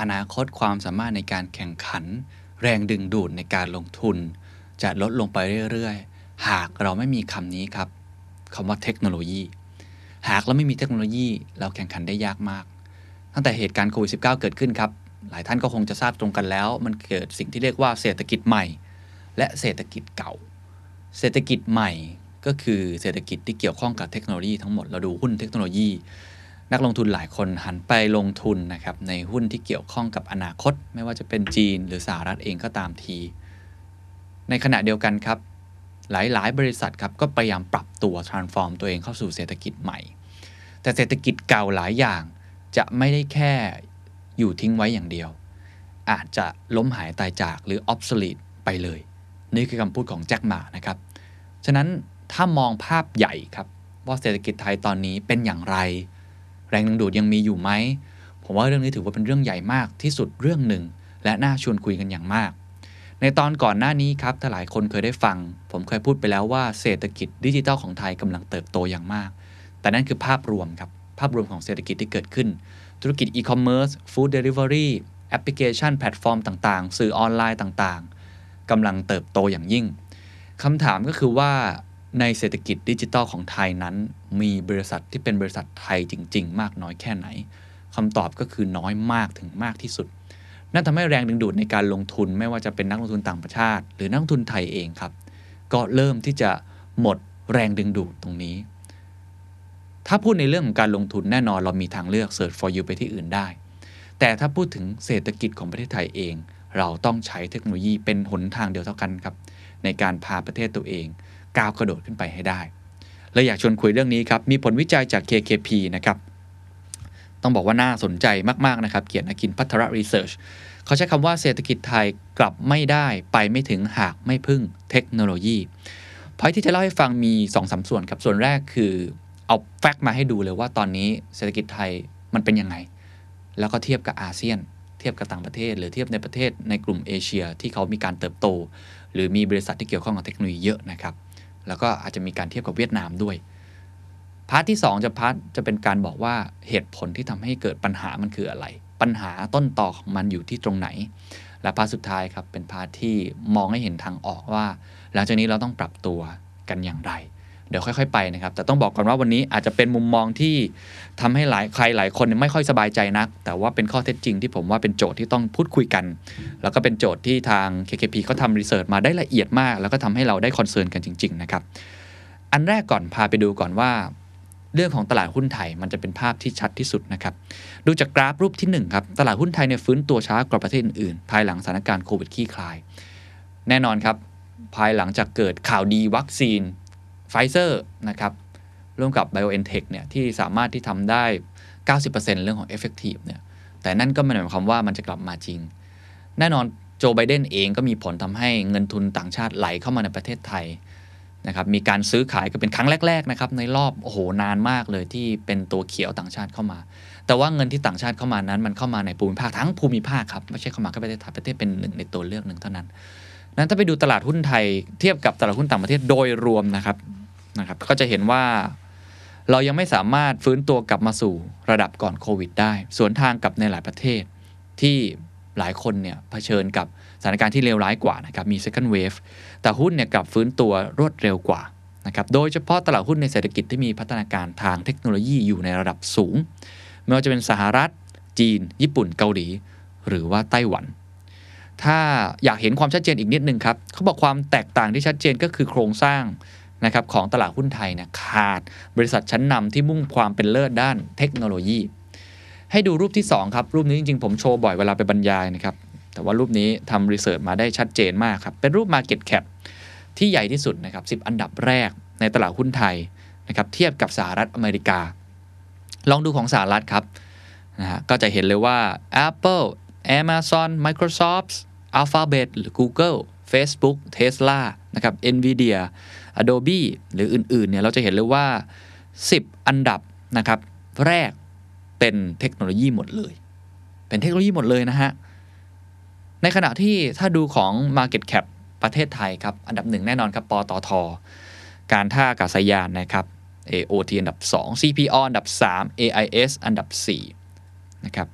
อนาคตความสามารถในการแข่งขัน แรงดึงดูดในการลงทุน จะลดลงไปเรื่อยๆ หากเราไม่มีคำนี้ครับคำว่าเทคโนโลยี หากเราไม่มีเทคโนโลยี เราแข่งขันได้ยากมาก ตั้งแต่เหตุการณ์โควิด -19 เกิดขึ้นครับ หลายท่านก็คงจะทราบตรงกันแล้ว มันเกิดสิ่งที่เรียกว่าเศรษฐกิจใหม่ และเศรษฐกิจเก่า เศรษฐกิจใหม่ก็คือเศรษฐกิจที่เกี่ยวข้องกับเทคโนโลยีทั้งหมด เราดูหุ้นเทคโนโลยี นักลงทุนหลายคนหันไปลงทุนนะครับในหุ้นที่เกี่ยวข้องกับอนาคต ไม่ว่าจะเป็นจีนหรือสหรัฐเองก็ตามที ในขณะเดียวกันครับ หลายๆ บริษัทครับก็พยายามปรับตัว transform ตัวเองเข้าสู่เศรษฐกิจใหม่ แต่เศรษฐกิจเก่าหลายอย่าง จะไม่ได้แค่อยู่ทิ้งไว้อย่างเดียว อาจจะล้มหายตายจากหรือ obsolete ไปเลย นี่คือคำพูดของแจ็คหมานะครับฉะนั้นถ้ามองภาพใหญ่ครับว่าเศรษฐกิจไทยตอนนี้เป็นอย่างไร แรงดึงดูดยังมีอยู่ไหม ผมว่าเรื่องนี้ถือว่าเป็นเรื่องใหญ่มากที่สุดเรื่องหนึ่ง และน่าชวนคุยกันอย่างมาก ในตอนก่อนหน้านี้ครับถ้าหลายคนเคยได้ฟัง ผมเคยพูดไปแล้วว่าเศรษฐกิจดิจิทัลของไทยกำลังเติบโตอย่างมาก แต่นั่นคือภาพรวมครับ ภาพรวมของเศรษฐกิจที่เกิดขึ้น ธุรกิจอีคอมเมิร์ซ food delivery แอปพลิเคชันแพลตฟอร์มต่างๆ สื่อออนไลน์ต่างๆกำลังเติบโตอย่างยิ่งคำถามก็คือว่าในเศรษฐกิจดิจิทัลของไทยนั้นมีบริษัทที่เป็นบริษัทไทยจริง ๆ มากน้อยแค่ไหนคำตอบก็คือน้อยมากถึงมากที่สุดนั่นทำให้แรงดึงดูดในการลงทุนไม่ว่าจะเป็นนักลงทุนต่างประเทศหรือนักลงทุนไทยเองครับ ก็เริ่มที่จะหมดแรงดึงดูดตรงนี้ ถ้าพูดในเรื่องของการลงทุนแน่นอนเรามีทางเลือก Search for you ไปที่อื่นได้ แต่ถ้าพูดถึงเศรษฐกิจของประเทศไทยเอง เราต้องใช้เทคโนโลยีเป็นหนทางเดียวเท่ากันครับ ในการพาประเทศตัวเองก้าวกระโดดขึ้นไปให้ได้ เลยอยากชวนคุยเรื่องนี้ครับ มีผลวิจัยจาก KKP นะครับ ต้องบอกว่าน่าสนใจมากๆนะครับ เกียรติกินพัทรรีเสิร์ชเขาใช้คำว่าเศรษฐกิจไทยกลับไม่ได้ไปไม่ถึงหากไม่พึ่งเทคโนโลยีพอยที่จะเล่าให้ฟังมี2อสส่วนครับ ส่วนแรกคือเอา fact มาให้ดูเลยว่าตอนนี้เศรษฐกิจไทยมันเป็นยังไง แล้วก็เทียบกับอาเซียน เทียบกับต่างประเทศ หรือเทียบในประเทศในกลุ่มเอเชียที่เขามีการเติบโต หรือมีบริษัทที่เกี่ยวข้องกับเทคโนโลยีเยอะนะครับ แล้วก็อาจจะมีการเทียบกับเวียดนามด้วย part ที่ 2 จะ part จะเป็นการบอกว่าเหตุผลที่ทำให้เกิดปัญหามันคืออะไร ปัญหาต้นตอของมันอยู่ที่ตรงไหน และ part สุดท้ายครับเป็น part ที่มองให้เห็นทางออกว่า หลังจากนี้เราต้องปรับตัวกันอย่างไร เดี๋ยวค่อย ๆ ไปนะครับ แต่ต้องบอกก่อนว่าวันนี้อาจจะเป็นมุมมองที่ทำให้หลายใครหลายคนไม่ค่อยสบายใจนัก แต่ว่าเป็นข้อเท็จจริงที่ผมว่าเป็นโจทย์ที่ต้องพูดคุยกัน แล้วก็เป็นโจทย์ที่ทาง KKP เขาทำ research มาได้ละเอียดมาก แล้วก็ทำให้เราได้ concern กันจริง ๆ นะครับ อันแรกก่อนพาไปดูก่อนว่า เรื่องของตลาดหุ้นไทยมันจะเป็นภาพที่ชัดที่สุดนะครับ ดูจากกราฟรูปที่1ครับ ตลาดหุ้นไทยเนี่ยฟื้นตัวช้ากว่าประเทศอื่นๆ ภายหลังสถานการณ์โควิดคลี่คลาย แน่นอนครับ ภายหลังจากเกิดข่าวดีวัคซีน เซอร์นะครับร่วมกับ BioNTech เนี่ยที่สามารถที่ทำได้ 90%เรื่องของ effective เนี่ยแต่นั่นก็ไม่ได้หมายความว่ามันจะกลับมาจริง แน่นอนโจไบเดนเองก็มีผลทำให้เงินทุนต่างชาติไหลเข้ามาในประเทศไทยนะครับมีการซื้อขายก็เป็นครั้งแรกๆนะครับในรอบโอ้โหนานมากเลยที่เป็นตัวเขียวต่างชาติเข้ามา แต่ว่าเงินที่ต่างชาติเข้ามานั้น มันเข้ามาในภูมิภาคทั้งภูมิภาคครับไม่ใช่เข้ามาแค่ประเทศไทยประเทศเป็นหนึ่งในตัวเลือกหนึ่งเท่านั้นนั้นถ้าไปดูตลาดหุ้นไทยเทียบกับตลาดหุ้นต่างประเทศโดยรวมนะครับ นะครับก็จะเห็นว่าเรายังไม่สามารถฟื้นตัวกลับมาสู่ระดับก่อนโควิด ได้ สวนทางกับในหลายประเทศ ที่หลายคนเนี่ยเผชิญกับสถานการณ์ที่เลวร้ายกว่านะครับมี second wave แต่หุ้นเนี่ยกลับฟื้นตัวรวดเร็วกว่านะครับโดยเฉพาะตลาดหุ้นในเศรษฐกิจที่มีพัฒนาการทางเทคโนโลยีอยู่ในระดับสูง ไม่ว่าจะเป็นสหรัฐ จีน ญี่ปุ่นเกาหลี หรือว่าไต้หวัน ถ้าอยากเห็นความชัดเจนอีกนิดนึงครับเขาบอกความแตกต่างที่ชัดเจนก็คือโครงสร้าง นะครับของตลาดหุ้นไทยเนี่ยขาดบริษัทชั้นนำที่มุ่งความเป็นเลิศด้านเทคโนโลยี ให้ดูรูปที่ 2 ครับ รูปนี้จริงๆ ผมโชว์บ่อยเวลาไปบรรยายนะครับ แต่ว่ารูปนี้ทำรีเสิร์ชมาได้ชัดเจนมากครับ เป็นรูป Market Cap ที่ใหญ่ที่สุดนะครับ10 อันดับแรกในตลาดหุ้นไทยนะครับเทียบกับสหรัฐอเมริกา ลองดูของสหรัฐครับนะฮะก็จะเห็นเลยว่า Apple Amazon Microsoft Alphabet หรือ Google Facebook Tesla นะครับ Nvidia Adobe หรืออื่นๆเนี่ยเราจะเห็นเลยว่า 10 อันดับนะครับแรกเป็นเทคโนโลยีหมดเลย เป็นเทคโนโลยีหมดเลยนะฮะ ในขณะที่ถ้าดูของ Market Cap ประเทศไทยครับ อันดับหนึ่งแน่นอนครับปตท การท่าอากาศยานนะครับ AOT อันดับ 2 CPO อันดับ 3 AIS อันดับ 4 นะครับ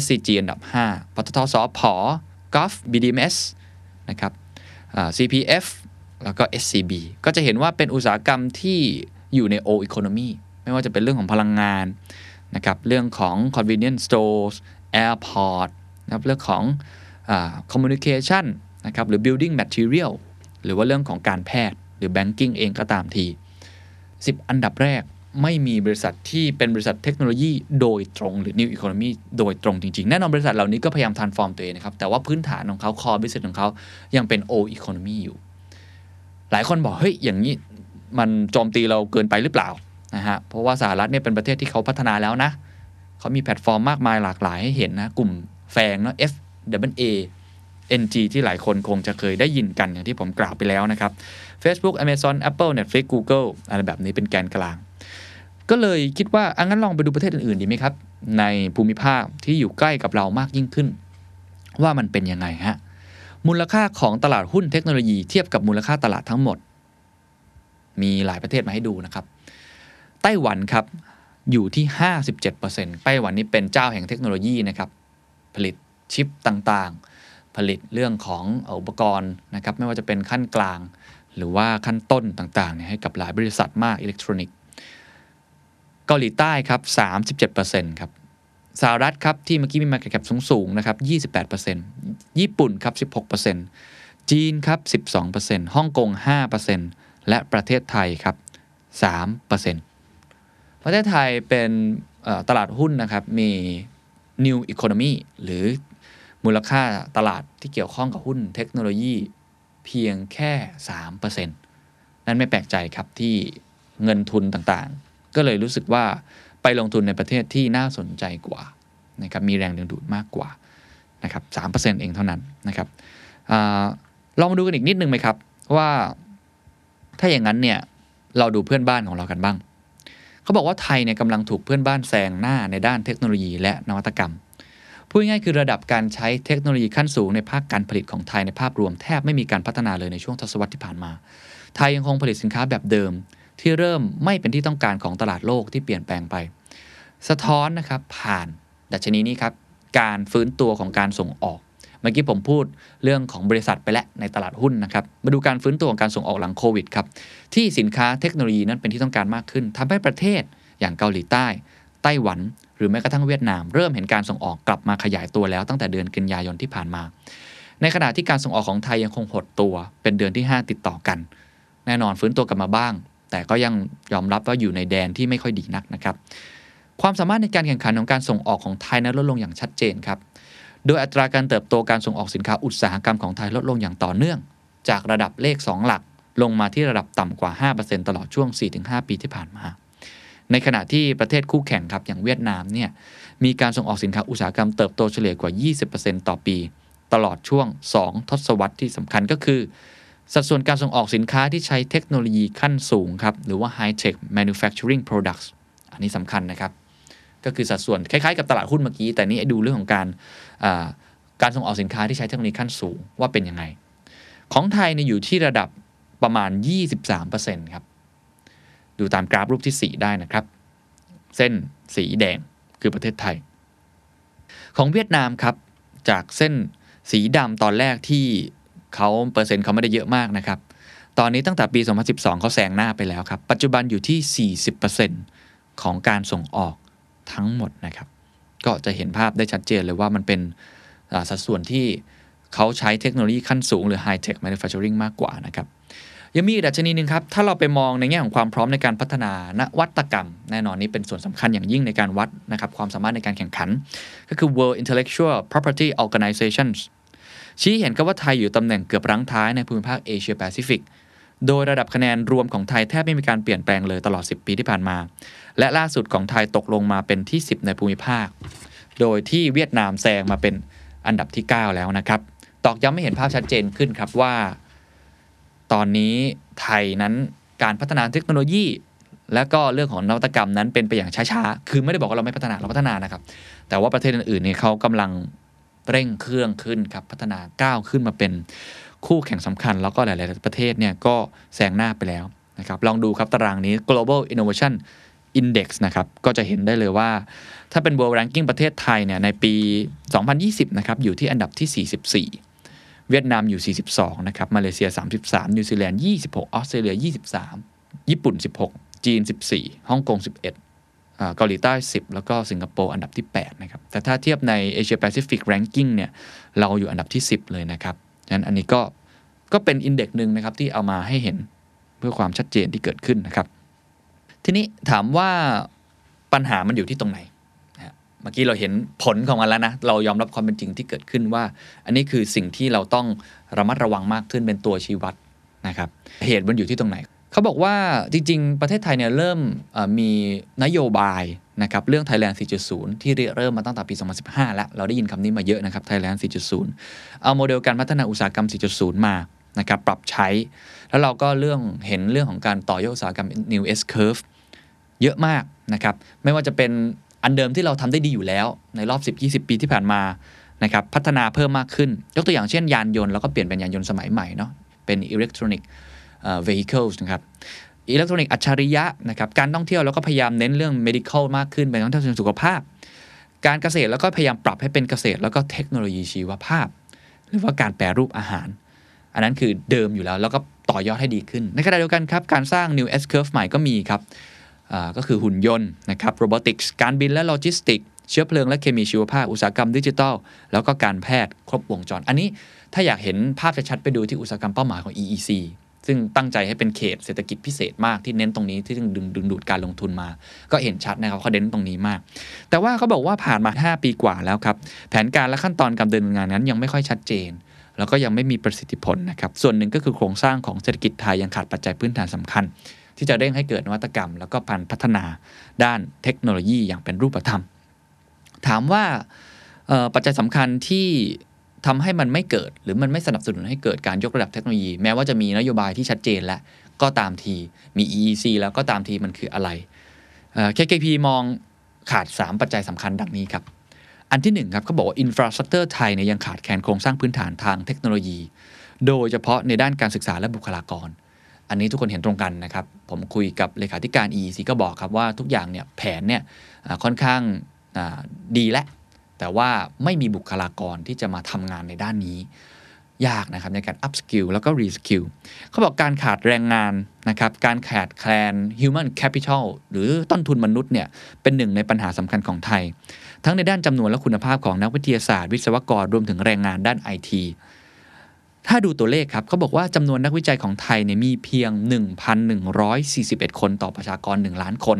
SCG อันดับ 5ปตทสอพ GOF BDMs นะครับ CPF แล้วก็ SCB ก็จะเห็นว่าเป็นอุตสาหกรรมที่อยู่ใน O economy ไม่ว่าจะเป็นเรื่องของพลังงานนะครับเรื่องของ convenience stores airport นะครับเรื่องของ communication นะครับหรือ building material หรือว่าเรื่องของการแพทย์หรือ banking เองก็ตามที 10 อันดับแรกไม่มีบริษัทที่เป็นบริษัทเทคโนโลยีโดยตรงหรือ new economy โดยตรงจริง ๆ แน่นอนบริษัทเหล่านี้ก็พยายาม transform ตัวเองนะครับ แต่ว่าพื้นฐานของเขา core business ของเขายังเป็น old economy อยู่ หลายคนบอกเฮ้ยอย่างนี้มันโจมตีเราเกินไปหรือเปล่านะฮะเพราะว่าสหรัฐเนี่ยเป็นประเทศที่เขาพัฒนาแล้วนะเขามีแพลตฟอร์มมากมายหลากหลายให้เห็นนะกลุ่มแฟงเนาะ F W A NG ที่หลายคนคงจะเคยได้ยินกันอย่างที่ผมกล่าวไปแล้วนะครับ Facebook Amazon Apple Netflix Google อะไรแบบนี้เป็นแกนกลาง ก็เลยคิดว่าอังั้นลองไปดูประเทศอื่นๆดีไหมครับ ในภูมิภาคที่อยู่ใกล้กับเรามากยิ่งขึ้น ว่ามันเป็นยังไงฮะ มูลค่าของตลาดหุ้นเทคโนโลยีเทียบกับมูลค่าตลาดทั้งหมด มีหลายประเทศมาให้ดูนะครับ ไต้หวันครับอยู่ที่ 57%ไต้หวันนี่เป็นเจ้าแห่งเทคโนโลยีนะครับ ผลิตชิปต่างๆ ผลิตเรื่องของอุปกรณ์นะครับ ไม่ว่าจะเป็นขั้นกลาง หรือว่าขั้นต้นต่างๆเนี่ยให้กับหลายบริษัทมากอิเล็กทรอนิกส์เกาหลีใต้ครับ 37%ครับ สหรัฐครับ ที่เมื่อกี้มี market cap สูง ๆ นะครับ 28%ญี่ปุ่นครับ 16%จีนครับ 12%ฮ่องกง 5%และประเทศไทยครับ 3%ประเทศไทยเป็นตลาดหุ้นนะครับ มี new economy หรือมูลค่าตลาดที่เกี่ยวข้องกับหุ้นเทคโนโลยีเพียงแค่ 3%นั่นไม่แปลกใจครับที่เงินทุนต่างๆ ก็เลยรู้สึกว่า ไปลงทุนในประเทศที่น่าสนใจกว่านะครับมีแรงดึงดูดมากกว่านะครับ3%เองเท่านั้นนะครับอลองมาดูกันอีกนิดนึงไหมครับ ว่าถ้าอย่างนั้นเนี่ยเราดูเพื่อนบ้านของเรากันบ้าง เขาบอกว่าไทยเนี่ยกำลังถูกเพื่อนบ้านแซงหน้าในด้านเทคโนโลยีและนวัตกรรมพูดง่ายคือระดับการใช้เทคโนโลยีขั้นสูงในภาคการผลิตของไทยในภาพรวมแทบไม่มีการพัฒนาเลยในช่วงทศวรรษที่ผ่านมา ไทยยังคงผลิตสินค้าแบบเดิม ที่เริ่มไม่เป็นที่ต้องการของตลาดโลกที่เปลี่ยนแปลงไป สะท้อนนะครับผ่านดัชนีนี้ครับการฟื้นตัวของการส่งออก เมื่อกี้ผมพูดเรื่องของบริษัทไปแล้วในตลาดหุ้นนะครับมาดูการฟื้นตัวของการส่งออกหลังโควิดครับที่สินค้าเทคโนโลยีนั้นเป็นที่ต้องการมากขึ้นทำให้ประเทศอย่างเกาหลีใต้ ไต้หวัน หรือแม้กระทั่งเวียดนาม เริ่มเห็นการส่งออกกลับมาขยายตัวแล้วตั้งแต่เดือนกันยายนที่ผ่านมา ในขณะที่การส่งออกของไทยยังคงหดตัวเป็นเดือนที่ 5 ติดต่อกัน แน่นอนฟื้นตัวกลับมาบ้าง แต่ก็ยังยอมรับว่าอยู่ในแดนที่ไม่ค่อยดีนักนะครับ ความสามารถในการแข่งขันของการส่งออกของไทยนั้นลดลงอย่างชัดเจนครับ โดยอัตราการเติบโตการส่งออกสินค้าอุตสาหกรรมของไทยลดลงอย่างต่อเนื่อง จากระดับเลข 2 หลักลงมาที่ระดับต่ำกว่า 5%ตลอดช่วง 4-5 ปีที่ผ่านมา ในขณะที่ประเทศคู่แข่งครับอย่างเวียดนามเนี่ยมีการส่งออกสินค้าอุตสาหกรรมเติบโตเฉลี่ยกว่า 20%ต่อปี ตลอดช่วง 2 ทศวรรษที่สำคัญก็คือ สัดส่วนการส่งออกสินค้าที่ใช้เทคโนโลยีขั้นสูงครับ หรือว่า High Tech Manufacturing Products อันนี้สำคัญนะครับ ก็คือสัดส่วนคล้ายๆกับตลาดหุ้นเมื่อกี้ แต่นี้ดูเรื่องของการการส่งออกสินค้าที่ใช้เทคโนโลยีขั้นสูงว่าเป็นยังไง ของไทยเนี่ยอยู่ที่ระดับประมาณ 23%ครับ ดูตามกราฟรูปที่ 4 ได้นะครับ เส้นสีแดงคือประเทศไทย ของเวียดนามครับ จากเส้นสีดำตอนแรกที่ เขาเปอร์เซ็นต์เขาไม่ได้เยอะมากนะครับ ตอนนี้ตั้งแต่ปี 2012 เขาแซงหน้าไปแล้วครับ ปัจจุบันอยู่ที่ 40%ของการส่งออกทั้งหมดนะครับ ก็จะเห็นภาพได้ชัดเจนเลยว่ามันเป็นสัดส่วนที่เขาใช้เทคโนโลยีขั้นสูงหรือ High Tech Manufacturing มากกว่านะครับ ยังมีดัชนีหนึ่งครับ ถ้าเราไปมองในแง่ของความพร้อมในการพัฒนานวัตกรรม แน่นอนนี้เป็นส่วนสำคัญอย่างยิ่งในการวัดนะครับความสามารถในการแข่งขัน ก็คือ World Intellectual Property Organizations ชี้เห็นก็ว่าไทยอยู่ตำแหน่งเกือบรั้งท้ายในภูมิภาคเอเชียแปซิฟิก โดยระดับคะแนนรวมของไทยแทบไม่มีการเปลี่ยนแปลงเลยตลอด 10 ปีที่ผ่านมา และล่าสุดของไทยตกลงมาเป็นที่ 10 ในภูมิภาค โดยที่เวียดนามแซงมาเป็นอันดับที่ 9 แล้วนะครับ ตอกย้ำไม่เห็นภาพชัดเจนขึ้นครับว่า ตอนนี้ไทยนั้นการพัฒนาเทคโนโลยี และก็เรื่องของนวัตกรรมนั้นเป็นไปอย่างช้าๆ คือไม่ได้บอกว่าเราไม่พัฒนาเราพัฒนานะครับ แต่ว่าประเทศอื่นๆเนี่ยเขากำลัง เร่งเครื่องขึ้นครับพัฒนาก้าวขึ้นมาเป็นคู่แข่งสำคัญ แล้วก็หลาย ๆ ประเทศเนี่ยก็แซงหน้าไปแล้วนะครับลองดูครับตารางนี้ global innovation index นะครับก็จะเห็นได้เลยว่า ถ้าเป็น world ranking ประเทศไทยเนี่ยในปี 2020 นะครับอยู่ที่อันดับที่ 44เวียดนามอยู่ 42 นะครับ มาเลเซีย 33 นิวซีแลนด์ 26 ออสเตรเลีย 23 ญี่ปุ่น 16 จีน 14 ฮ่องกง 11 เกาหลีใต้ 10 แล้วก็สิงคโปร์อันดับที่ 8 นะครับ แต่ถ้าเทียบใน Asia Pacific Ranking เนี่ยเราอยู่อันดับที่ 10 เลยนะครับฉะนั้นอันนี้ก็ก็เป็น index หนึ่งนะครับที่เอามาให้เห็นเพื่อความชัดเจนที่เกิดขึ้นนะครับ ทีนี้ถามว่าปัญหามันอยู่ที่ตรงไหนเมื่อกี้เราเห็นผลของมันแล้วนะ เรายอมรับความเป็นจริงที่เกิดขึ้นว่า อันนี้คือสิ่งที่เราต้องระมัดระวังมากขึ้นเป็นตัวชี้วัดนะครับ เหตุมันอยู่ที่ตรงไหน เขาบอกว่าจริง ๆ ประเทศไทยเนี่ยเริ่มมีนโยบายนะครับเรื่อง Thailand 4.0 ที่เริ่มมาตั้งแต่ปี 2015 แล้ว เราได้ยินคำนี้มาเยอะนะครับ Thailand 4.0 เอาโมเดลการพัฒนาอุตสาหกรรม 4.0 มานะครับปรับใช้ แล้วเราก็เรื่องเห็นเรื่องของการต่อยอดอุตสาหกรรม New S Curve เยอะมากนะครับไม่ว่าจะเป็นอันเดิมที่เราทำได้ดีอยู่แล้วในรอบ 10-20 ปีที่ผ่านมานะครับพัฒนาเพิ่มมากขึ้น ยกตัวอย่างเช่นยานยนต์แล้วก็เปลี่ยนเป็นยานยนต์สมัยใหม่เนาะเป็น electronic เอ่อ vehicles นะครับอิเล็กทรอนิกส์อัจฉริยะนะครับการท่องเที่ยวแล้วก็พยายามเน้นเรื่อง medical มากขึ้นเป็นท่องเที่ยวเชิงสุขภาพ การเกษตรแล้วก็พยายามปรับให้เป็นเกษตร แล้วก็เทคโนโลยีชีวภาพ หรือว่าการแปรรูปอาหาร อันนั้นคือเดิมอยู่แล้ว แล้วก็ต่อยอดให้ดีขึ้น ในขณะเดียวกันครับการสร้าง new S curve ใหม่ก็มีครับอ่าก็คือหุ่นยนต์นะครับ robotics การบินและโลจิสติกเชื้อเพลิงและเคมีชีวภาพอุตสาหกรรมดิจิทัล แล้วก็การแพทย์ครบวงจร อันนี้ถ้าอยากเห็นภาพชัดๆไปดูที่อุตสาหกรรมเป้าหมายของ EEC ซึ่งตั้งใจให้เป็นเขตเศรษฐกิจพิเศษมากที่เน้นตรงนี้ที่ดึงดึงดึงดูดการลงทุนมา ก็เห็นชัดนะครับเขาเน้นตรงนี้มาก แต่ว่าเขาบอกว่าผ่านมา 5 ปีกว่าแล้วครับ แผนการและขั้นตอนการดำเนินงานนั้นยังไม่ค่อยชัดเจน แล้วก็ยังไม่มีประสิทธิผลนะครับส่วนหนึ่งก็คือโครงสร้างของเศรษฐกิจไทยยังขาดปัจจัยพื้นฐานสำคัญ ที่จะเร่งให้เกิดนวัตกรรม แล้วก็พันพัฒนาด้านเทคโนโลยีอย่างเป็นรูปธรรม ถามว่าปัจจัยสำคัญที่ ทำให้มันไม่เกิด หรือมันไม่สนับสนุนให้เกิดการยกระดับเทคโนโลยี แม้ว่าจะมีนโยบายที่ชัดเจนแล้วก็ตามทีมี EEC แล้วก็ตามทีมันคืออะไรเอ่อ KKP มองขาด 3 ปัจจัยสำคัญดังนี้ครับ อันที่หนึ่งครับเขาบอกว่าอินฟราสตรักเจอร์ไทยเนี่ยยังขาดแคลนโครงสร้างพื้นฐานทางเทคโนโลยี โดยเฉพาะในด้านการศึกษาและบุคลากร อันนี้ทุกคนเห็นตรงกันนะครับ ผมคุยกับเลขาธิการ EEC ก็บอกครับว่าทุกอย่างเนี่ยแผนเนี่ยค่อนข้างดีและ แต่ว่าไม่มีบุคลากรที่จะมาทำงานในด้านนี้ ยากนะครับในการ up skill แล้วก็ re skill เขาบอกการขาดแรงงานนะครับการขาดแคลน human capital หรือต้นทุนมนุษย์เนี่ยเป็นหนึ่งในปัญหาสำคัญของไทย ทั้งในด้านจำนวนและคุณภาพของนักวิทยาศาสตร์ วิศวกรรวมถึงแรงงานด้าน IT ถ้าดูตัวเลขครับเขาบอกว่าจำนวนนักวิจัยของไทยเนี่ยมีเพียง 1,141 คนต่อประชากร 1 ล้านคน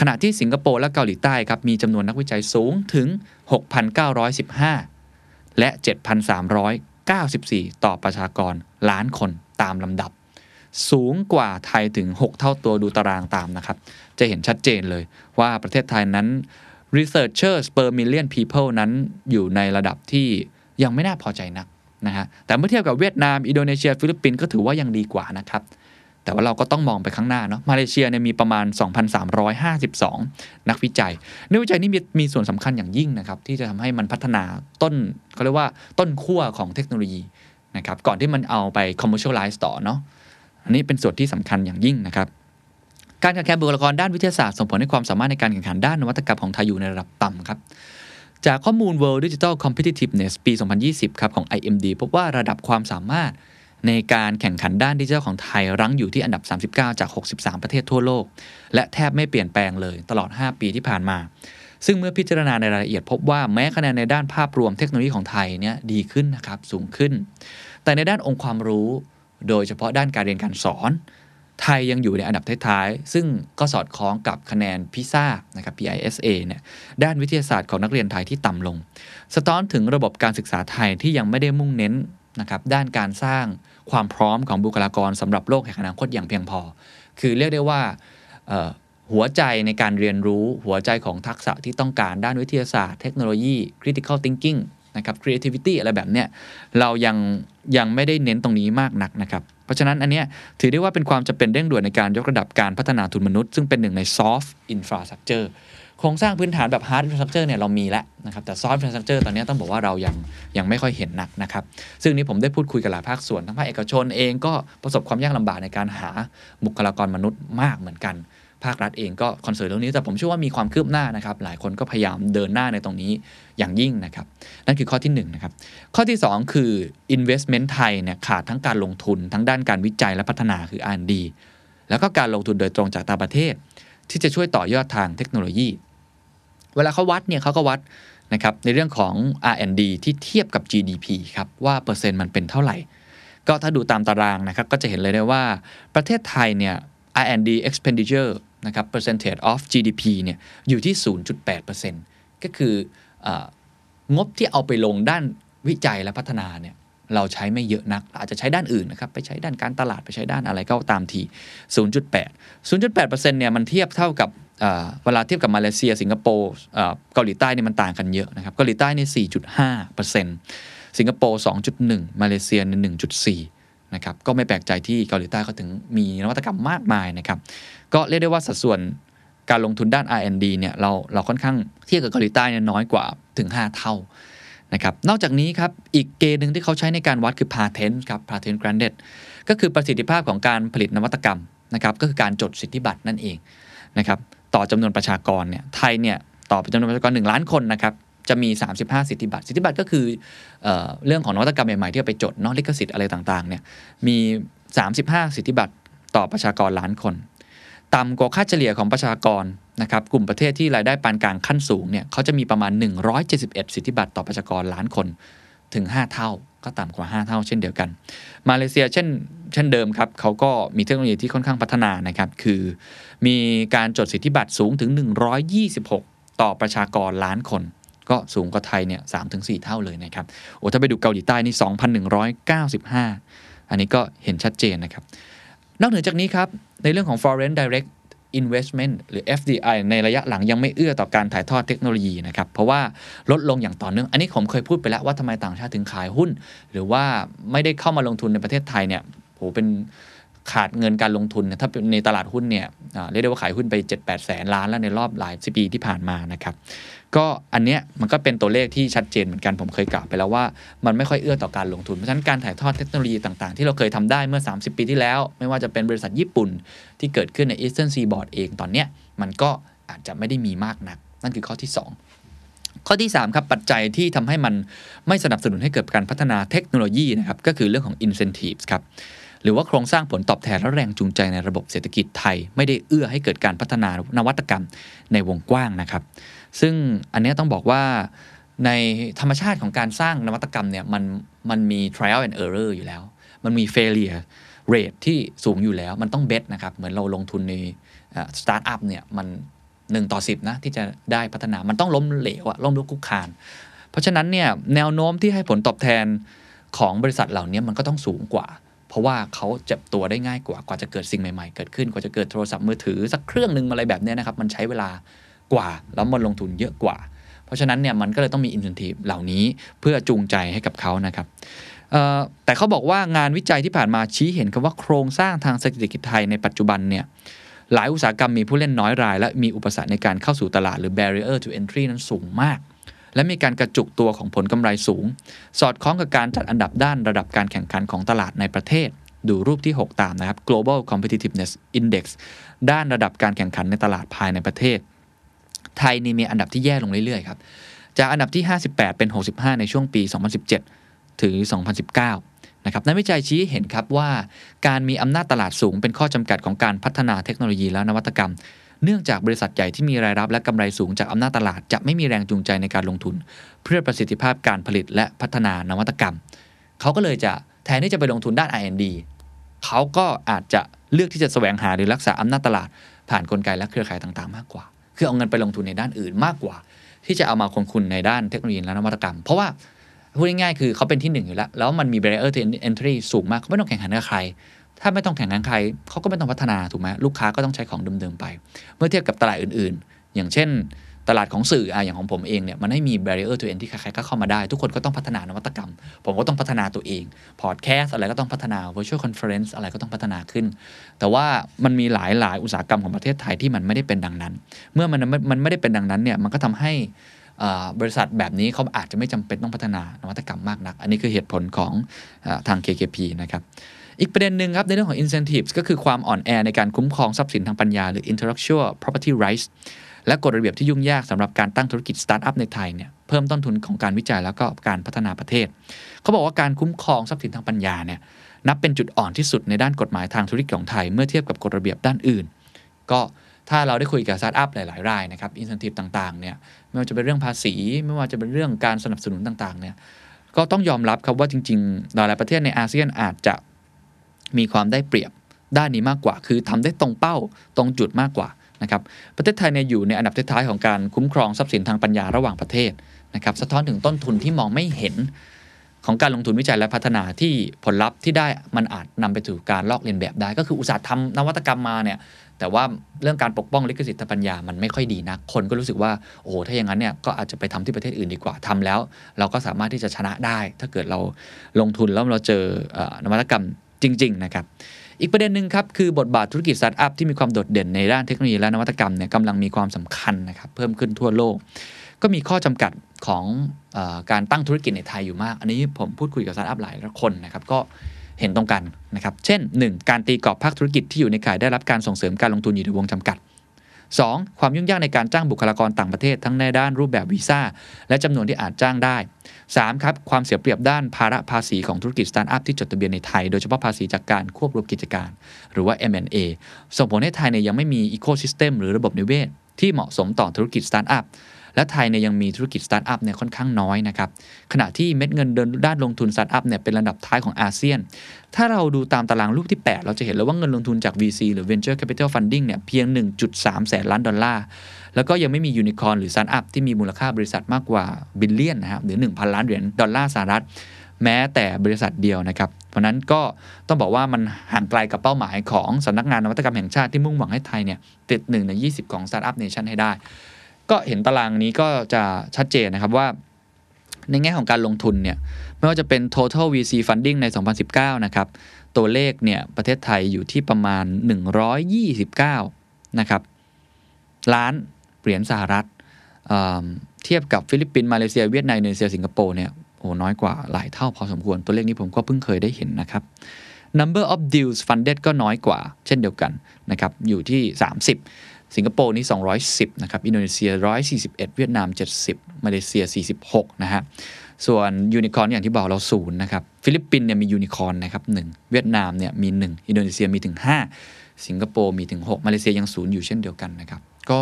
ขณะที่สิงคโปร์และเกาหลีใต้ครับมีจำนวนนักวิจัยสูงถึง 6,915 และ 7,394 ต่อประชากรล้านคนตามลำดับ สูงกว่าไทยถึง 6 เท่าตัวดูตารางตามนะครับ จะเห็นชัดเจนเลยว่าประเทศไทยนั้น researchers per million people นั้นอยู่ในระดับที่ยังไม่น่าพอใจนักนะฮะแต่เมื่อเทียบกับเวียดนาม อินโดนีเซีย ฟิลิปปินส์ก็ถือว่ายังดีกว่านะครับ แต่ว่าเราก็ต้องมองไปข้างหน้าเนาะมาเลเซียเนี่ยมีประมาณ 2,352 นักวิจัยนักวิจัยนี่มีมีส่วนสำคัญอย่างยิ่งนะครับที่จะทำให้มันพัฒนาต้นเขาเรียกว่าต้นขั้วของเทคโนโลยีนะครับก่อนที่มันเอาไป commercialize ต่อเนาะอันนี้เป็นส่วนที่สำคัญอย่างยิ่งนะครับการขาดแคลนบุคลากรด้านวิทยาศาสตร์ส่งผลให้ความสามารถในการแข่งขันด้านนวัตกรรมของไทยอยู่ในระดับต่ำครับจากข้อมูล World Digital Competitiveness ปี 2020 ครับของ IMD พบว่าระดับความสามารถ ในการแข่งขันด้านดิจิทัลของไทยรั้งอยู่ที่อันดับ 39 จาก 63 ประเทศทั่วโลก และแทบไม่เปลี่ยนแปลงเลยตลอด 5 ปีที่ผ่านมา ซึ่งเมื่อพิจารณาในรายละเอียดพบว่าแม้คะแนนในด้านภาพรวมเทคโนโลยีของไทยเนี่ยดีขึ้นนะครับสูงขึ้น แต่ในด้านองค์ความรู้ โดยเฉพาะด้านการเรียนการสอน ไทยยังอยู่ในอันดับท้ายๆซึ่งก็สอดคล้องกับคะแนนพิซ่านะครับ PISA เนี่ยด้านวิทยาศาสตร์ของนักเรียนไทยที่ต่ำลง สะท้อนถึงระบบการศึกษาไทยที่ยังไม่ได้มุ่งเน้นนะครับด้านการสร้าง ความพร้อมของบุคลากรสำหรับโลกแห่งอนาคตอย่างเพียงพอ คือเรียกได้ว่าหัวใจในการเรียนรู้หัวใจของทักษะที่ต้องการด้านวิทยาศาสตร์เทคโนโลยี critical thinking นะครับ creativity อะไรแบบเนี้ยเรายังยังไม่ได้เน้นตรงนี้มากนักนะครับ เพราะฉะนั้นอันเนี้ยถือได้ว่าเป็นความจำเป็นเร่งด่วนในการยกระดับการพัฒนาทุนมนุษย์ ซึ่งเป็นหนึ่งใน soft infrastructure ครงสร้างพื้นฐานแบบ hard infrastructure เนี่ยเรามีแล้วนะครับแต่ soft infrastructure ตอนนี้ต้องบอกว่าเรายังยังไม่ค่อยเห็นหนักนะครับ ซึ่งนี้ผมได้พูดคุยกับหลายภาคส่วน ทั้งภาคเอกชนเองก็ประสบความยากลำบากในการหาบุคลากรมนุษย์มากเหมือนกัน ภาครัฐเองก็คอนเซิร์นเรื่องนี้ แต่ผมเชื่อว่ามีความคืบหน้านะครับ หลายคนก็พยายามเดินหน้าในตรงนี้อย่างยิ่งนะครับ นั่นคือข้อที่1นนะครับข้อที่ 2 คือ investment ไทยเนี่ยขาดทั้งการลงทุนทั้งด้านการวิจัยและพัฒนาคือ R&D แล้วก็การลงทุนโดยตรงจากต่างประเทศ ที่จะช่วยต่อยอดทางเทคโนโลยี เวลาเขาวัดเนี่ยเขาก็วัดนะครับในเรื่องของ R&D ที่เทียบกับ GDP ครับว่าเปอร์เซ็นต์มันเป็นเท่าไหร่ ก็ถ้าดูตามตารางนะครับก็จะเห็นเลยได้ว่าประเทศไทยเนี่ย R&D expenditure นะครับ percentage of GDP เนี่ยอยู่ที่ 0.8%ก็คือองบที่เอาไปลงด้านวิจัยและพัฒนาเนี่ยเราใช้ไม่เยอะนัก อาจจะใช้ด้านอื่นนะครับ ไปใช้ด้านการตลาดไปใช้ด้านอะไรก็ตามที 0.8 0.8%เนี่ยมันเทียบเท่ากับ เวลาเทียบกับมาเลเซีย สิงคโปร์เกาหลีใต้เนี่ยมันต่างกันเยอะนะครับเกาหลีใต้เนี่ย4.5%สิงคโปร์ 2.1 มาเลเซียเนี่ย1.4นะครับก็ไม่แปลกใจที่เกาหลีใต้เขาถึงมีนวัตกรรมมากมายนะครับก็เรียกได้ว่าสัดส่วนการลงทุนด้าน R&D เนี่ยเราเราค่อนข้างเทียบกับเกาหลีใต้เนี่ยน้อยกว่าถึง 5 เท่านะครับนอกจากนี้ครับอีกเกณฑ์หนึ่งที่เขาใช้ในการวัดคือ patent ครับ patent granted ก็คือประสิทธิภาพของการผลิตนวัตกรรมนะครับก็คือการจดสิทธิบัตรนั่นเองนะครับ ต่อจำนวนประชากรเนี่ยไทยเนี่ยต่อจำนวนประชากร 1 ล้านคนนะครับจะมี 35 สิทธิบัตร สิทธิบัตรก็คือเอเรื่องของนวัตกรรมใหม่ๆที่ไปจดนอกลิขสิทธิ์อะไรต่างๆเนี่ยมี 35 สิทธิบัตรต่อประชากรล้านคน ต่ำกว่าค่าเฉลี่ยของประชากรนะครับกลุ่มประเทศที่รายได้ปานกลางขั้นสูงเนี่ยเขาจะมีประมาณ 171 สิทธิบัตรต่อประชากรล้านคน ถึง 5 เท่า ก็ต่ำกว่า 5 เท่า เช่นเดียวกัน มาเลเซียเช่นเช่นเดิมครับเขาก็มีเทคโนโลยีที่ค่อนข้างพัฒนานะครับ คือ มีการจดสิทธิบัตรสูงถึง 126 ต่อประชากรล้านคน ก็สูงกว่าไทยเนี่ยสถึงสเท่าเลยนะครับโอ้ถ้าไปดูเกาหลีใต้นี่2,195 อันนี้ก็เห็นชัดเจนนะครับ นอกเหนือจากนี้ครับ ในเรื่องของ foreign direct investment หรือ FDI ในระยะหลังยังไม่เอื้อต่อการถ่ายทอดเทคโนโลยีนะครับ เพราะว่าลดลงอย่างต่อเนื่อง อันนี้ผมเคยพูดไปแล้วว่าทำไมต่างชาติถึงขายหุ้น หรือว่าไม่ได้เข้ามาลงทุนในประเทศไทยเนี่ยโหเป็น ขาดเงินการลงทุน ถ้าเป็นในตลาดหุ้นเนี่ยเรียกได้ว่าขายหุ้นไป 7-8 แสนล้านแล้วในรอบหลายสิปีที่ผ่านมานะครับก็อันเนี้ยมันก็เป็นตัวเลขที่ชัดเจนเหมือนกันผมเคยกล่าวไปแล้วว่ามันไม่ค่อยเอื้อต่อการลงทุน เพราะฉะนั้นการถ่ายทอดเทคโนโลยีต่างๆ ที่เราเคยทำได้เมื่อ 30 ปีที่แล้ว ไม่ว่าจะเป็นบริษัทญี่ปุ่นที่เกิดขึ้นใน Eastern Seaboard เองตอนเนี้ยมันก็อาจจะไม่ได้มีมากนัก นั่นคือข้อที่ 2ข้อที่ 3 ครับปัจจัยที่ทำให้มันไม่สนับสนุนให้เกิดการพัฒนาเทคโนโลยีนะครับก็คือเรื่องของ incentives ครับ หรือว่าโครงสร้างผลตอบแทนและแรงจูงใจในระบบเศรษฐกิจไทย ไม่ได้เอื้อให้เกิดการพัฒนานวัตกรรมในวงกว้างนะครับ ซึ่งอันนี้ต้องบอกว่าในธรรมชาติของการสร้างนวัตกรรมเนี่ยมันมันมี trial and error อยู่แล้ว มันมี failure rate ที่สูงอยู่แล้วมันต้องเบสนะครับ เหมือนเราลงทุนในสตาร์ทอัพเนี่ยมัน1ต่อ 10 นะ ที่จะได้พัฒนามันต้องล้มเหลวอะล้มลุกคุกคาน เพราะฉะนั้นเนี่ยแนวโน้มที่ให้ผลตอบแทนของบริษัทเหล่านี้มันก็ต้องสูงกว่า เพราะว่าเขาเจ็บตัวได้ง่ายกว่ากว่าจะเกิดสิ่งใหม่ๆ เกิดขึ้นกว่าจะเกิดโทรศัพท์มือถือสักเครื่องหนึ่งอะไรแบบนี้นะครับมันใช้เวลากว่าแล้วมันลงทุนเยอะกว่า เพราะฉะนั้นเนี่ยมันก็เลยต้องมีอินสันทีฟเหล่านี้เพื่อจูงใจให้กับเขานะครับแต่เขาบอกว่างานวิจัยที่ผ่านมาชี้เห็นคำว่าโครงสร้างทางเศรษฐกิจไทยในปัจจุบันเนี่ยหลายอุตสาหกรรมมีผู้เล่นน้อยราย และมีอุปสรรคในการเข้าสู่ตลาดหรือ barrier to entry นั้นสูงมาก และมีการกระจุกตัวของผลกำไรสูง สอดคล้องกับการจัดอันดับด้านระดับการแข่งขันของตลาดในประเทศ ดูรูปที่ 6 ตามนะครับ global competitiveness index ด้านระดับการแข่งขันในตลาดภายในประเทศ ไทยนี่มีอันดับที่แย่ลงเรื่อยๆครับจากอันดับที่ 58 เป็น 65 ในช่วงปี 2017 ถึง 2019 นะครับ นักวิจัยชี้เห็นครับว่า การมีอำนาจตลาดสูงเป็นข้อจำกัดของการพัฒนาเทคโนโลยีและนวัตกรรม เนื่องจากบริษัทใหญ่ที่มีรายรับและกำไรสูงจากอำนาจตลาด จะไม่มีแรงจูงใจในการลงทุน เพื่อประสิทธิภาพการผลิตและพัฒนานวัตกรรม เขาก็เลยจะแทนที่จะไปลงทุนด้าน R&D เขาก็อาจจะเลือกที่จะแสวงหาหรือรักษาอำนาจตลาด ผ่านนกลไกและเครือข่ายต่างๆ มากกว่า คือเอาเงินไปลงทุนในด้านอื่นมากกว่า ที่จะเอามาคงคุณในด้านเทคโนโลยีและนวัตกรรม เพราะว่าพูดง่ายๆคือเขาเป็นที่หนึ่งอยู่แล้ว แล้วมันมี barrier to entry สูงมากเขาไม่ต้องแข่งขันกับใคร ถ้าไม่ต้องแข่งขันใครเขาก็ไม่ต้องพัฒนาถูกไหมลูกค้าก็ต้องใช้ของเดิมๆไป เมื่อเทียบกับตลาดอื่นๆ อย่างเช่น ตลาดของสื่ออะอย่างของผมเองเนี่ยมันไม่มี barrier to entry ใครๆก็เข้ามาได้ ทุกคนก็ต้องพัฒนานวัตกรรม ผมก็ต้องพัฒนาตัวเองพอดแคสอะไรก็ต้องพัฒนา virtual conference อะไรก็ต้องพัฒนาขึ้น แต่ว่ามันมีหลายหลายอุตสาหกรรมของประเทศไทยที่มันไม่ได้เป็นดังนั้น เมื่อมันมันไม่ได้เป็นดังนั้นเนี่ยมันก็ทำให้บริษัทแบบนี้เขาอาจจะไม่จำเป็นต้องพัฒนานวัตกรรมมากนัก อันนี้คือเหตุผลของอทาง KKP นะครับ อีกประเด็นหนึ่งครับในเรื่องของ incentives ก็คือความอ่อนแอในการคุ้มครองทรัพย์สินทางปัญญาหรือ intellectual property rights และกฎระเบียบที่ยุ่งยากสำหรับการตั้งธุรกิจสตาร์ทอัพในไทยเนี่ยเพิ่มต้นทุนของการวิจัยแล้วก็การพัฒนาประเทศ เขาบอกว่าการคุ้มครองทรัพย์สินทางปัญญาเนี่ยนับเป็นจุดอ่อนที่สุดในด้านกฎหมายทางธุรกิจของไทย เมื่อเทียบกับกฎระเบียบด้านอื่น ก็ถ้าเราได้คุยกับสตาร์ทอัพหลายๆรายนะครับอินสันティブต่างๆเนี่ยไม่ว่าจะเป็นเรื่องภาษี ไม่ว่าจะเป็นเรื่องการสนับสนุนต่างๆเนี่ยก็ต้องยอมรับครับว่าจริงๆหลายๆประเทศในอาเซียนอาจจะ มีความได้เปรียบด้านนี้มากกว่า คือทำได้ตรงเป้าตรงจุดมากกว่านะครับประเทศไทยเนี่ยอยู่ในอันดับท้ายของการคุ้มครองทรัพย์สินทางปัญญาระหว่างประเทศนะครับสะท้อนถึงต้นทุนที่มองไม่เห็นของการลงทุนวิจัยและพัฒนาที่ผลลัพธ์ที่ได้มันอาจนำไปสู่การลอกเลียนแบบได้ ก็คืออุตสาหกรรมนวัตกรรมมาเนี่ยแต่ว่าเรื่องการปกป้องลิขสิทธิ์ปัญญามันไม่ค่อยดีนะคนก็รู้สึกว่าโอ้โหถ้าอย่างนั้นเนี่ยก็อาจจะไปทำที่ประเทศอื่นดีกว่าทำแล้ว เราก็สามารถที่จะชนะได้ ถ้าเกิดเราลงทุนแล้วเราเจอนวัตกรรม จริง ๆ นะครับ อีกประเด็นหนึ่งครับ คือบทบาทธุรกิจสตาร์ทอัพที่มีความโดดเด่นในด้านเทคโนโลยีและนวัตกรรมเนี่ยกำลังมีความสำคัญนะครับเพิ่มขึ้นทั่วโลก ก็มีข้อจำกัดของอการตั้งธุรกิจในไทยอยู่มาก อันนี้ผมพูดคุยกับสตาร์ทอัพหลายคนนะครับก็เห็นตรงกันนะครับ เช่น 1. การตีกรอบภาคธุรกิจที่อยู่ในข่ายได้รับการส่งเสริมการลงทุนอยู่ในวงจำกัด 2. ความยุ่งยากในการจ้างบุคลากรต่างประเทศทั้งในด้านรูปแบบวีซ่าและจำนวนที่อาจจ้างได้ 3. ครับความเสียเปรียบด้านภาระภาษีของธุรกิจสตาร์ทอัพที่จดทะเบียนในไทย โดยเฉพาะภาษีจากการควบรวมกิจการ หรือว่า M&A ส่งผลให้ไทยเนี่ยยังไม่มี ecosystem หรือระบบนิเวศ ที่เหมาะสมต่อธุรกิจสตาร์ทอัพและไทยเนี่ยยังมีธุรกิจสตาร์ทอัพเนี่ยค่อนข้างน้อยนะครับ ขณะที่เม็ดเงินเดินด้านลงทุนสตาร์ทอัพเนี่ยเป็นระดับท้ายของอาเซียน ถ้าเราดูตามตารางรูปที่ 8 เราจะเห็นเลยว่าเงินลงทุนจาก VC หรือ Venture Capital Funding เนี่ยเพียง 1.3 แสนล้านดอลลาร์ แล้วก็ยังไม่มียูนิคอร์หรือสตาร์ทอัพที่มีมูลค่าบริษัทมากกว่า billion นะครับหรือ 1,000 ล้านเหรียญดอลลาร์สหรัฐ แม้แต่บริษัทเดียวนะครับ เพราะนั้นก็ต้องบอกว่ามันห่างไกลกับเป้าหมายของสำนักงานนวัตกรรมแห่งชาติที่มุ่งหวังให้ไทยเนี่ยติด1ใน20 ของ Startup Nation ให้ได้ ก็เห็นตารางนี้ก็จะชัดเจนนะครับว่า ในแง่ของการลงทุนเนี่ยไม่ว่าจะเป็น total VC funding ใน 2019 นะครับตัวเลขเนี่ยประเทศไทยอยู่ที่ประมาณ 129 นะครับล้าน เหรียญสหรัฐเเทียบกับฟิลิปปินส์มาเลเซียเวียดนามอินโดนีเซียสิงคโปร์เนี่ยโอ้น้อยกว่าหลายเท่าพอสมควร ตัวเลขนี้ผมก็เพิ่งเคยได้เห็นนะครับ number of deals funded ก็น้อยกว่า เช่นเดียวกันนะครับอยู่ที่ 30 สิงคโปร์นี่ 210 นะครับ อินโดนีเซีย 141 เวียดนาม 70 มาเลเซีย 46 นะฮะ ส่วนยูนิคอร์นอย่างที่บอกเราศูนย์นะครับ ฟิลิปปินส์เนี่ยมียูนิคอนนะครับ 1 เวียดนามเนี่ยมี 1 อินโดนีเซียมีถึง 5 สิงคโปร์มีถึง 6 มาเลเซียยังศูนย์อยู่เช่นเดียวกันนะครับ ก็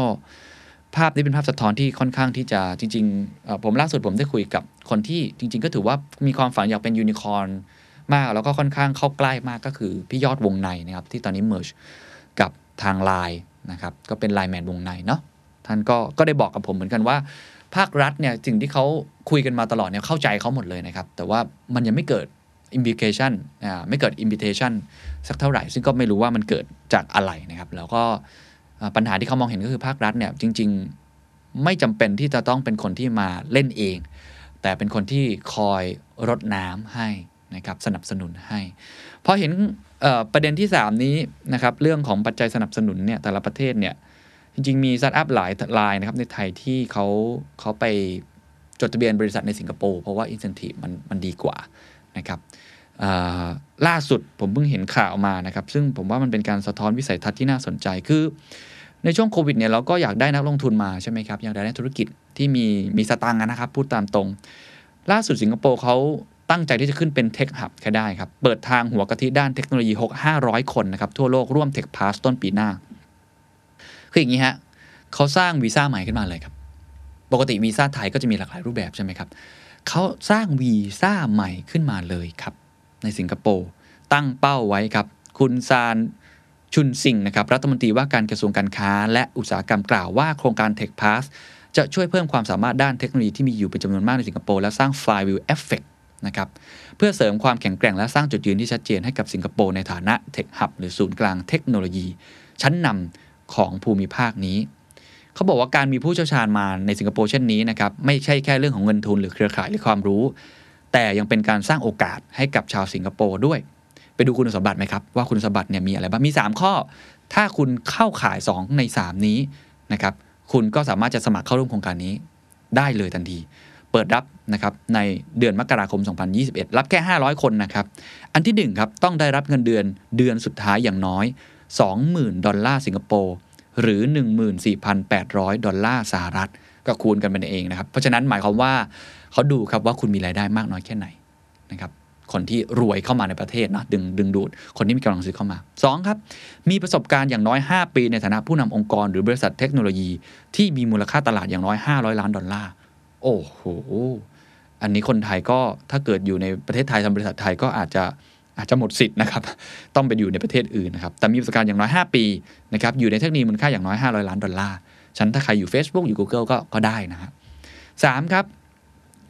ภาพนี้เป็นภาพสะท้อนที่ค่อนข้างที่จะจริงๆ ผมล่าสุดผมได้คุยกับคนที่จริง ๆ ก็ถือว่ามีความฝันอยากเป็นยูนิคอนมาก แล้วก็ค่อนข้างเข้าใกล้มากก็คือพี่ยอดวงในนะครับ ที่ตอนนี้เมิร์ชกับทางไลน์นะครับก็เป็นไลน์แมนวงในเนาะท่านก็ก็ได้บอกกับผมเหมือนกันว่า ภาครัฐเนี่ยสิ่งที่เขาคุยกันมาตลอดเนี่ยเข้าใจเขาหมดเลยนะครับ แต่ว่ามันยังไม่เกิด implication อ่าไม่เกิด invitation สักเท่าไหร่ ซึ่งก็ไม่รู้ว่ามันเกิดจากอะไรนะครับ แล้วก็ ปัญหาที่เขามองเห็นก็คือภาครัฐเนี่ยจริง ๆไม่จำเป็นที่จะต้องเป็นคนที่มาเล่นเอง แต่เป็นคนที่คอยรดน้ำให้นะครับสนับสนุนให้พอเห็นประเด็นที่ 3 นี้นะครับเรื่องของปัจจัยสนับสนุนเนี่ยแต่ละประเทศเนี่ยจริงๆมีสตาร์ทอัพหลายรายนะครับในไทยที่เขาเขาไปจดทะเบียนบริษัทในสิงคโปร์เพราะว่าอินเซนティブมันมันดีกว่านะครับล่าสุดผมเพิ่งเห็นข่าวมานะครับซึ่งผมว่ามันเป็นการสะท้อนวิสัยทัศน์ที่น่าสนใจคือ ในช่วงโควิดเนี่ยเราก็อยากได้นักลงทุนมาใช่ไหมครับ อยากได้นักธุรกิจที่มีมีสตางค์นะครับ พูดตามตรง ล่าสุดสิงคโปร์เขาตั้งใจที่จะขึ้นเป็นเทคฮับแค่ได้ครับ เปิดทางหัวกะทิด้านเทคโนโลยี 6 500 คนนะครับ ทั่วโลกร่วมเทคพาสต้นปีหน้า คืออย่างนี้ฮะเขาสร้างวีซ่าใหม่ขึ้นมาเลยครับ ปกติวีซ่าไทยก็จะมีหลากหลายรูปแบบใช่ไหมครับเขาสร้างวีซ่าใหม่ขึ้นมาเลยครับ ในสิงคโปร์ตั้งเป้าไว้ครับ คุณซาน ชุนซิงนะครับรัฐมนตรีว่าการกระทรวงการค้า และอุตสาหกรรมกล่าวว่าโครงการ Tech Pass จะช่วยเพิ่มความสามารถด้านเทคโนโลยีที่มีอยู่เป็นจำนวนมากในสิงคโปร์และสร้าง flywheel effect นะครับเพื่อเสริมความแข็งแกร่งและสร้างจุดยืนที่ชัดเจนให้กับสิงคโปร์ในฐานะเทคฮับหรือศูนย์กลางเทคโนโลยี ชั้นนำของภูมิภาคนี้เขาบอกว่าการมีผู้เชี่ยวชาญมาในสิงคโปร์เช่นนี้นะครับไม่ใช่แค่เรื่องของเงินทุนหรือเครือข่ายหรือความรู้ แต่ยังเป็นการสร้างโอกาสให้กับชาวสิงคโปร์ด้วย ดูคุณสมบัติไหมครับ ว่าคุณสมบัติเนี่ยมีอะไรบ้างมี 3 ข้อ ถ้าคุณเข้าข่าย 2 ใน 3 นี้นะครับคุณก็สามารถจะสมัครเข้าร่วมโครงการนี้ได้เลยทันที เปิดรับนะครับในเดือนมกราคม 2021 รับแค่ 500 คนนะครับ อันที่ 1 ครับ ต้องได้รับเงินเดือนเดือนสุดท้ายอย่างน้อย 20,000 ดอลลาร์สิงคโปร์หรือ 14,800 ดอลลาร์สหรัฐ ก็คูณกันเป็นเองนะครับ เพราะฉะนั้นหมายความว่าเขาดูครับว่าคุณมีรายได้มากน้อยแค่ไหนนะครับ คนที่รวยเข้ามาในประเทศนะดึงดึงดูดคนที่มีกำลังซื้อเข้ามา 2 ครับ มีประสบการณ์อย่างน้อย 5 ปีในฐานะผู้นำองค์กร หรือบริษัทเทคโนโลยี ที่มีมูลค่าตลาดอย่างน้อย 500 ล้านดอลลาร์โอ้โหอันนี้คนไทยก็ถ้าเกิดอยู่ในประเทศไทยทำบริษัทไทยก็อาจจะอาจจะหมดสิทธิ์นะครับ ต้องไปอยู่ในประเทศอื่นนะครับ แต่มีประสบการณ์อย่างน้อย 5 ปีนะครับอยู่ในเทคโนโลยีมูลค่าอย่างน้อย 500 ล้านดอลลาร์ฉันถ้าใครอยู่ Facebook อยู่ Google ก็ก็ได้นะครับสามครับ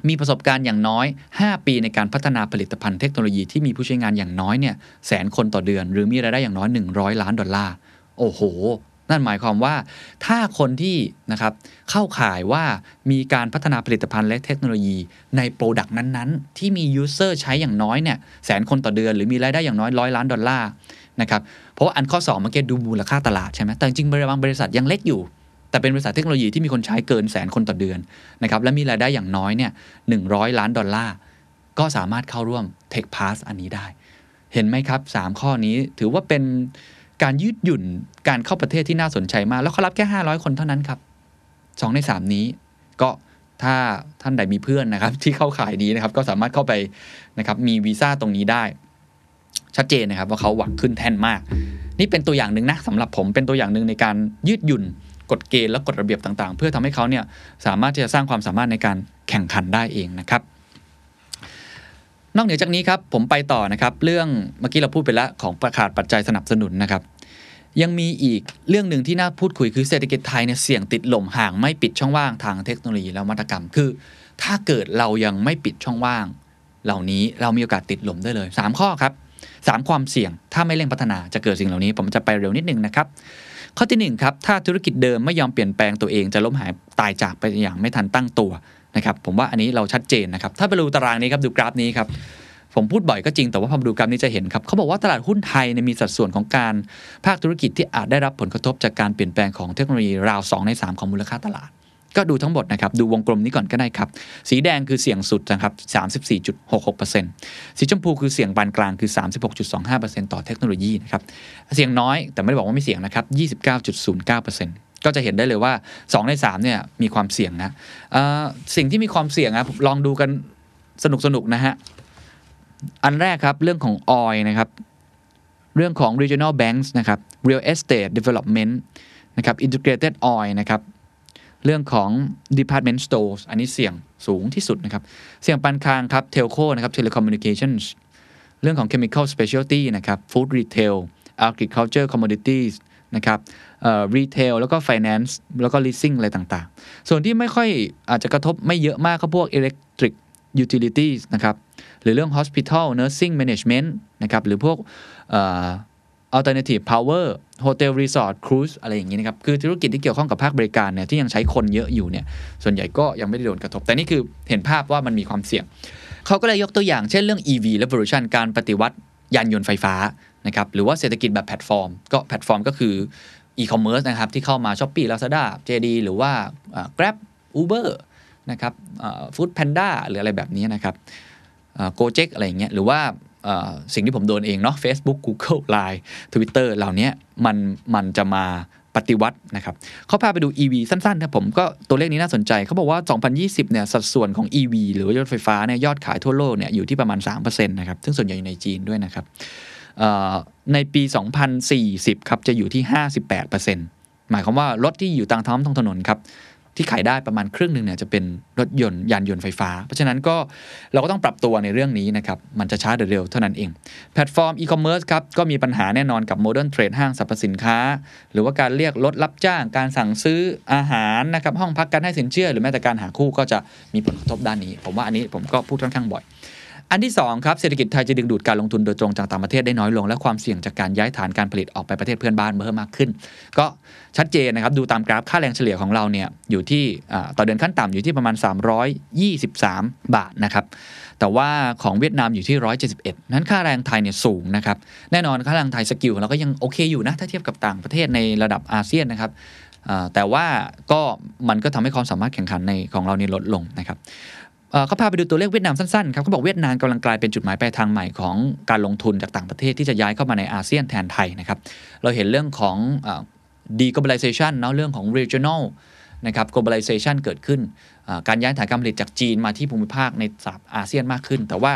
มีประสบการณ์อย่างน้อย 5 ปีในการพัฒนาผลิตภัณฑ์เทคโนโลยีที่มีผู้ใช้งานอย่างน้อยเนี่ยแสนคนต่อเดือน หรือมีรายได้อย่างน้อย 100 ล้านดอลลาร์โอ้โห นั่นหมายความว่า ถ้าคนที่นะครับเข้าข่ายว่ามีการพัฒนาผลิตภัณฑ์และเทคโนโลยีใน product นั้นๆ ที่มี user ใช้อย่างน้อยเนี่ยแสนคนต่อเดือนหรือมีรายได้อย่างน้อยร้อยล้านดอลลาร์นะครับเพราะว่าอันข้อ2เมื่อกี้ดูมูลค่าตลาดใช่ไหมแต่จริงๆบางบริษัทยังเล็กอยู่ แต่เป็นบริษัทเทคโนโลยีที่มีคนใช้เกินแสนคนต่อเดือนนะครับและมีรายได้อย่างน้อยเนี่ยหนึ่งล้านดอลลาร์ก็สามารถเข้าร่วม Tech Pass อันนี้ได้ เห็นไหมครับ 3 ข้อนี้ถือว่าเป็นการยืดหยุ่นการเข้าประเทศที่น่าสนใจมาก แล้วเขารับแค่ 500 คนเท่านั้นครับ 2 ใน 3 นี้ ก็ถ้าท่านใดมีเพื่อนนะครับ ที่เข้าขายนี้นะครับ ก็สามารถเข้าไปนะครับมีวีซ่าตรงนี้ได้ ชัดเจนนะครับว่าเขาหวังขึ้นแท่นมาก นี่เป็นตัวอย่างหนึ่งนะสำหรับผมเป็นตัวอย่างหนึ่งในการยืดหยุ่น กฎเกณฑ์และกฎระเบียบต่างๆ เพื่อทำให้เขาเนี่ยสามารถที่จะสร้างความสามารถในการแข่งขันได้เองนะครับนอกเหนือจากนี้ครับผมไปต่อนะครับเรื่องเมื่อกี้เราพูดไปแล้วของประขาดปัจจัยสนับสนุนนะครับยังมีอีกเรื่องหนึ่งที่น่าพูดคุยคือเศรษฐกิจไทยเนี่ยเสี่ยงติดลมห่างไม่ปิดช่องว่างทางเทคโนโลยีและวัตกรรม คือ ถ้าเกิดเรายังไม่ปิดช่องว่าง เหล่านี้เรามีโอกาสติดลมได้เลย 3 ข้อครับ 3 ความเสี่ยงถ้าไม่เร่งพัฒนาจะเกิดสิ่งเหล่านี้ ผมจะไปเร็วนิดนึงนะครับ ข้อที่1ครับถ้าธุรกิจเดิมไม่ยอมเปลี่ยนแปลงตัวเองจะล้มหายตายจากไปอย่างไม่ทันตั้งตัวนะครับผมว่าอันนี้เราชัดเจนนะครับถ้าไปดูตารางนี้ครับดูกราฟนี้ครับผมพูดบ่อยก็จริงแต่ว่าพอมาดูกราฟนี้จะเห็นครับเขาบอกว่าตลาดหุ้นไทยในมีสัดส่วนของการภาคธุรกิจที่อาจได้รับผลกระทบจากการเปลี่ยนแปลงของเทคโนโลยีราว 2 ใน 3 ของมูลค่าตลาด ก็ดูทั้งหมดนะครับ ดูวงกลมนี้ก่อนก็ได้ครับ สีแดงคือเสี่ยงสุดนะครับ 34.66%สีชมพูคือเสี่ยงปานกลางคือ 36.25%ต่อเทคโนโลยีนะครับ เสี่ยงน้อยแต่ไม่ได้บอกว่าไม่เสี่ยงนะครับ 29.09%ก็จะเห็นได้เลยว่า 2 ใน3เนี่ยมีความเสี่ยงนะสิ่งที่มีความเสี่ยงนะลองดูกันสนุกๆน,นะฮะ อันแรกครับเรื่องของ oil นะครับ เรื่องของ regional banks นะครับ real estate development นะครับ integrated oil นะครับ เรื่องของ department stores อันนี้เสี่ยงสูงที่สุดนะครับ เสี่ยงปานกลางครับ telco นะครับ telecommunications เรื่องของ chemical specialty นะครับ food retail agriculture commodities นะครับ retail แล้วก็ finance แล้วก็ leasing อะไรต่างๆ ส่วนที่ไม่ค่อยอาจจะกระทบไม่เยอะมากก็พวก electric utilities นะครับ หรือเรื่อง hospital nursing management นะครับ หรือพวก alternative power hotel resort cruise อะไรอย่างนี้นะครับ คือธุรกิจที่เกี่ยวข้องกับภาคบริการเนี่ยที่ยังใช้คนเยอะอยู่เนี่ย ส่วนใหญ่ก็ยังไม่ได้โดนกระทบ แต่นี่คือเห็นภาพว่ามันมีความเสี่ยง เขาก็เลยยกตัวอย่างเช่นเรื่อง EV revolution การปฏิวัติยานยนต์ไฟฟ้านะครับ หรือว่าเศรษฐกิจแบบแพลตฟอร์ม ก็แพลตฟอร์มก็คือ e-commerce นะครับที่เข้ามา Shopee Lazada JD หรือว่า Grab Uber นะครับฟู้ดแพนด้าหรืออะไรแบบนี้นะครับโกเจ็กอะไรอย่างเงี้ยหรือว่า สิ่งที่ผมโดนเองเนาะ Facebook Google Line Twitter เหล่านี้มันมันจะมาปฏิวัตินะครับเขาพาไปดู EV สั้นๆนะผมก็ตัวเลขนี้น่าสนใจเขาบอกว่า 2020 เนี่ย สัดส่วนของ EV หรือรถไฟฟ้าเนี่ยยอดขายทั่วโลกเนี่ยอยู่ที่ประมาณ 3%นะครับ ซึ่งส่วนใหญ่อยู่ในจีนด้วยนะครับในปี 2040 ครับ จะอยู่ที่ 58%หมายความว่ารถที่อยู่ตามท้องท้องถนนครับ ที่ขายได้ประมาณครึ่งหนึ่งเนี่ยจะเป็นรถยนต์ยานยนต์ไฟฟ้า เพราะฉะนั้นก็เราก็ต้องปรับตัวในเรื่องนี้นะครับ มันจะช้าหรือเร็วเท่านั้นเอง แพลตฟอร์มอีคอมเมิร์ซครับ ก็มีปัญหาแน่นอนกับ modern trade ห้างสรรพสินค้า หรือว่าการเรียกรถรับจ้างการสั่งซื้ออาหารนะครับห้องพักการให้สินเชื่อ หรือแม้แต่การหาคู่ก็จะมีผลกระทบด้านนี้ ผมว่าอันนี้ผมก็พูดค่อนข้างบ่อย อันที่2ครับเศรษฐกิจไทยจะดึงดูดการลงทุนโดยตรงจากต่างประเทศได้น้อยลง และความเสี่ยงจากการย้ายฐานการผลิตออกไปประเทศเพื่อนบ้านเพิ่มมากขึ้น ก็ชัดเจนนะครับดูตามกราฟค่าแรงเฉลี่ยของเราเนี่ยอยู่ที่ต่อเดือนขั้นต่ำอยู่ที่ประมาณ 323 บาทนะครับแต่ว่าของเวียดนามอยู่ที่ 171 นั้นค่าแรงไทยเนี่ยสูงนะครับแน่นอนค่าแรงไทยสกิลของเราก็ยังโอเคอยู่นะถ้าเทียบกับต่างประเทศในระดับอาเซียนนะครับแต่ว่าก็มันก็ทำให้ความสามารถแข่งขันในของเรานี่ลดลงนะครับ เขาพาไปดูตัวเลขเวียดนามสั้นๆครับเขาบอกเวียดนามกำลังกลายเป็นจุดหมายปลายทางใหม่ของการลงทุนจากต่างประเทศที่จะย้ายเข้ามาในอาเซียนแทนไทยนะครับเราเห็นเรื่องของ deglobalization เนาะเรื่องของ regional นะครับ globalization เกิดขึ้น การย้ายฐานการผลิตจากจีนมาที่ภูมิภาคในสาอาเซียนมากขึ้น แต่ว่า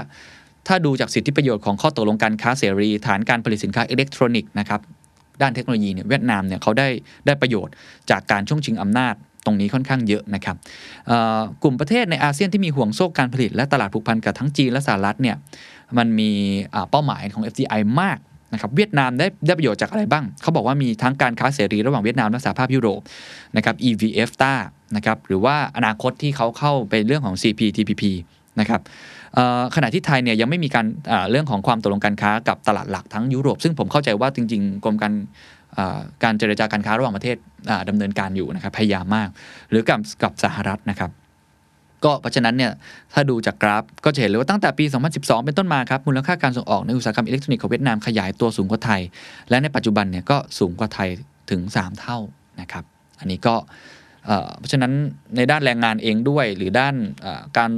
ถ้าดูจากสิทธิประโยชน์ของข้อตกลงการค้าเสรี ฐานการผลิตสินค้าอิเล็กทรอนิกส์นะครับด้านเทคโนโลยีเนี่ยเวียดนามเนี่ยเขาได้ได้ประโยชน์จากการช่วงชิงอำนาจ ตรงนี้ค่อนข้างเยอะนะครับกลุ่มประเทศในอาเซียนที่มีห่วงโซ่การผลิตและตลาดผูกพันกับทั้งจีนและสหรัฐเนี่ยมันมีเป้าหมายของ FDI มากนะครับเวียดนามได้ได้ประโยชน์จากอะไรบ้าง เขาบอกว่ามีทั้งการค้าเสรีระหว่างเวียดนามและสหภาพยุโรปนะครับ EVFTA นะครับหรือว่าอนาคตที่เขาเข้าไปเรื่องของ CPTPP นะครับขณะที่ไทยเนี่ยยังไม่มีการเรื่องของความตกลงการค้ากับตลาดหลักทั้งยุโรป ซึ่งผมเข้าใจว่าจริงๆกรมการ การเจรจาการค้าระหว่างประเทศดำเนินการอยู่นะครับพยายามมาก หรือกับกับสหรัฐนะครับ ก็เพราะฉะนั้นเนี่ยถ้าดูจากกราฟก็จะเห็นเลยว่าตั้งแต่ปี 2012 เป็นต้นมาครับมูลค่าการส่งออกในอุตสาหกรรมอิเล็กทรอนิกส์ของเวียดนามขยายตัวสูงกว่าไทย และในปัจจุบันเนี่ยก็สูงกว่าไทยถึง 3 เท่านะครับ อันนี้ก็เพราะฉะนั้นในด้านแรงงานเองด้วย หรือด้านการ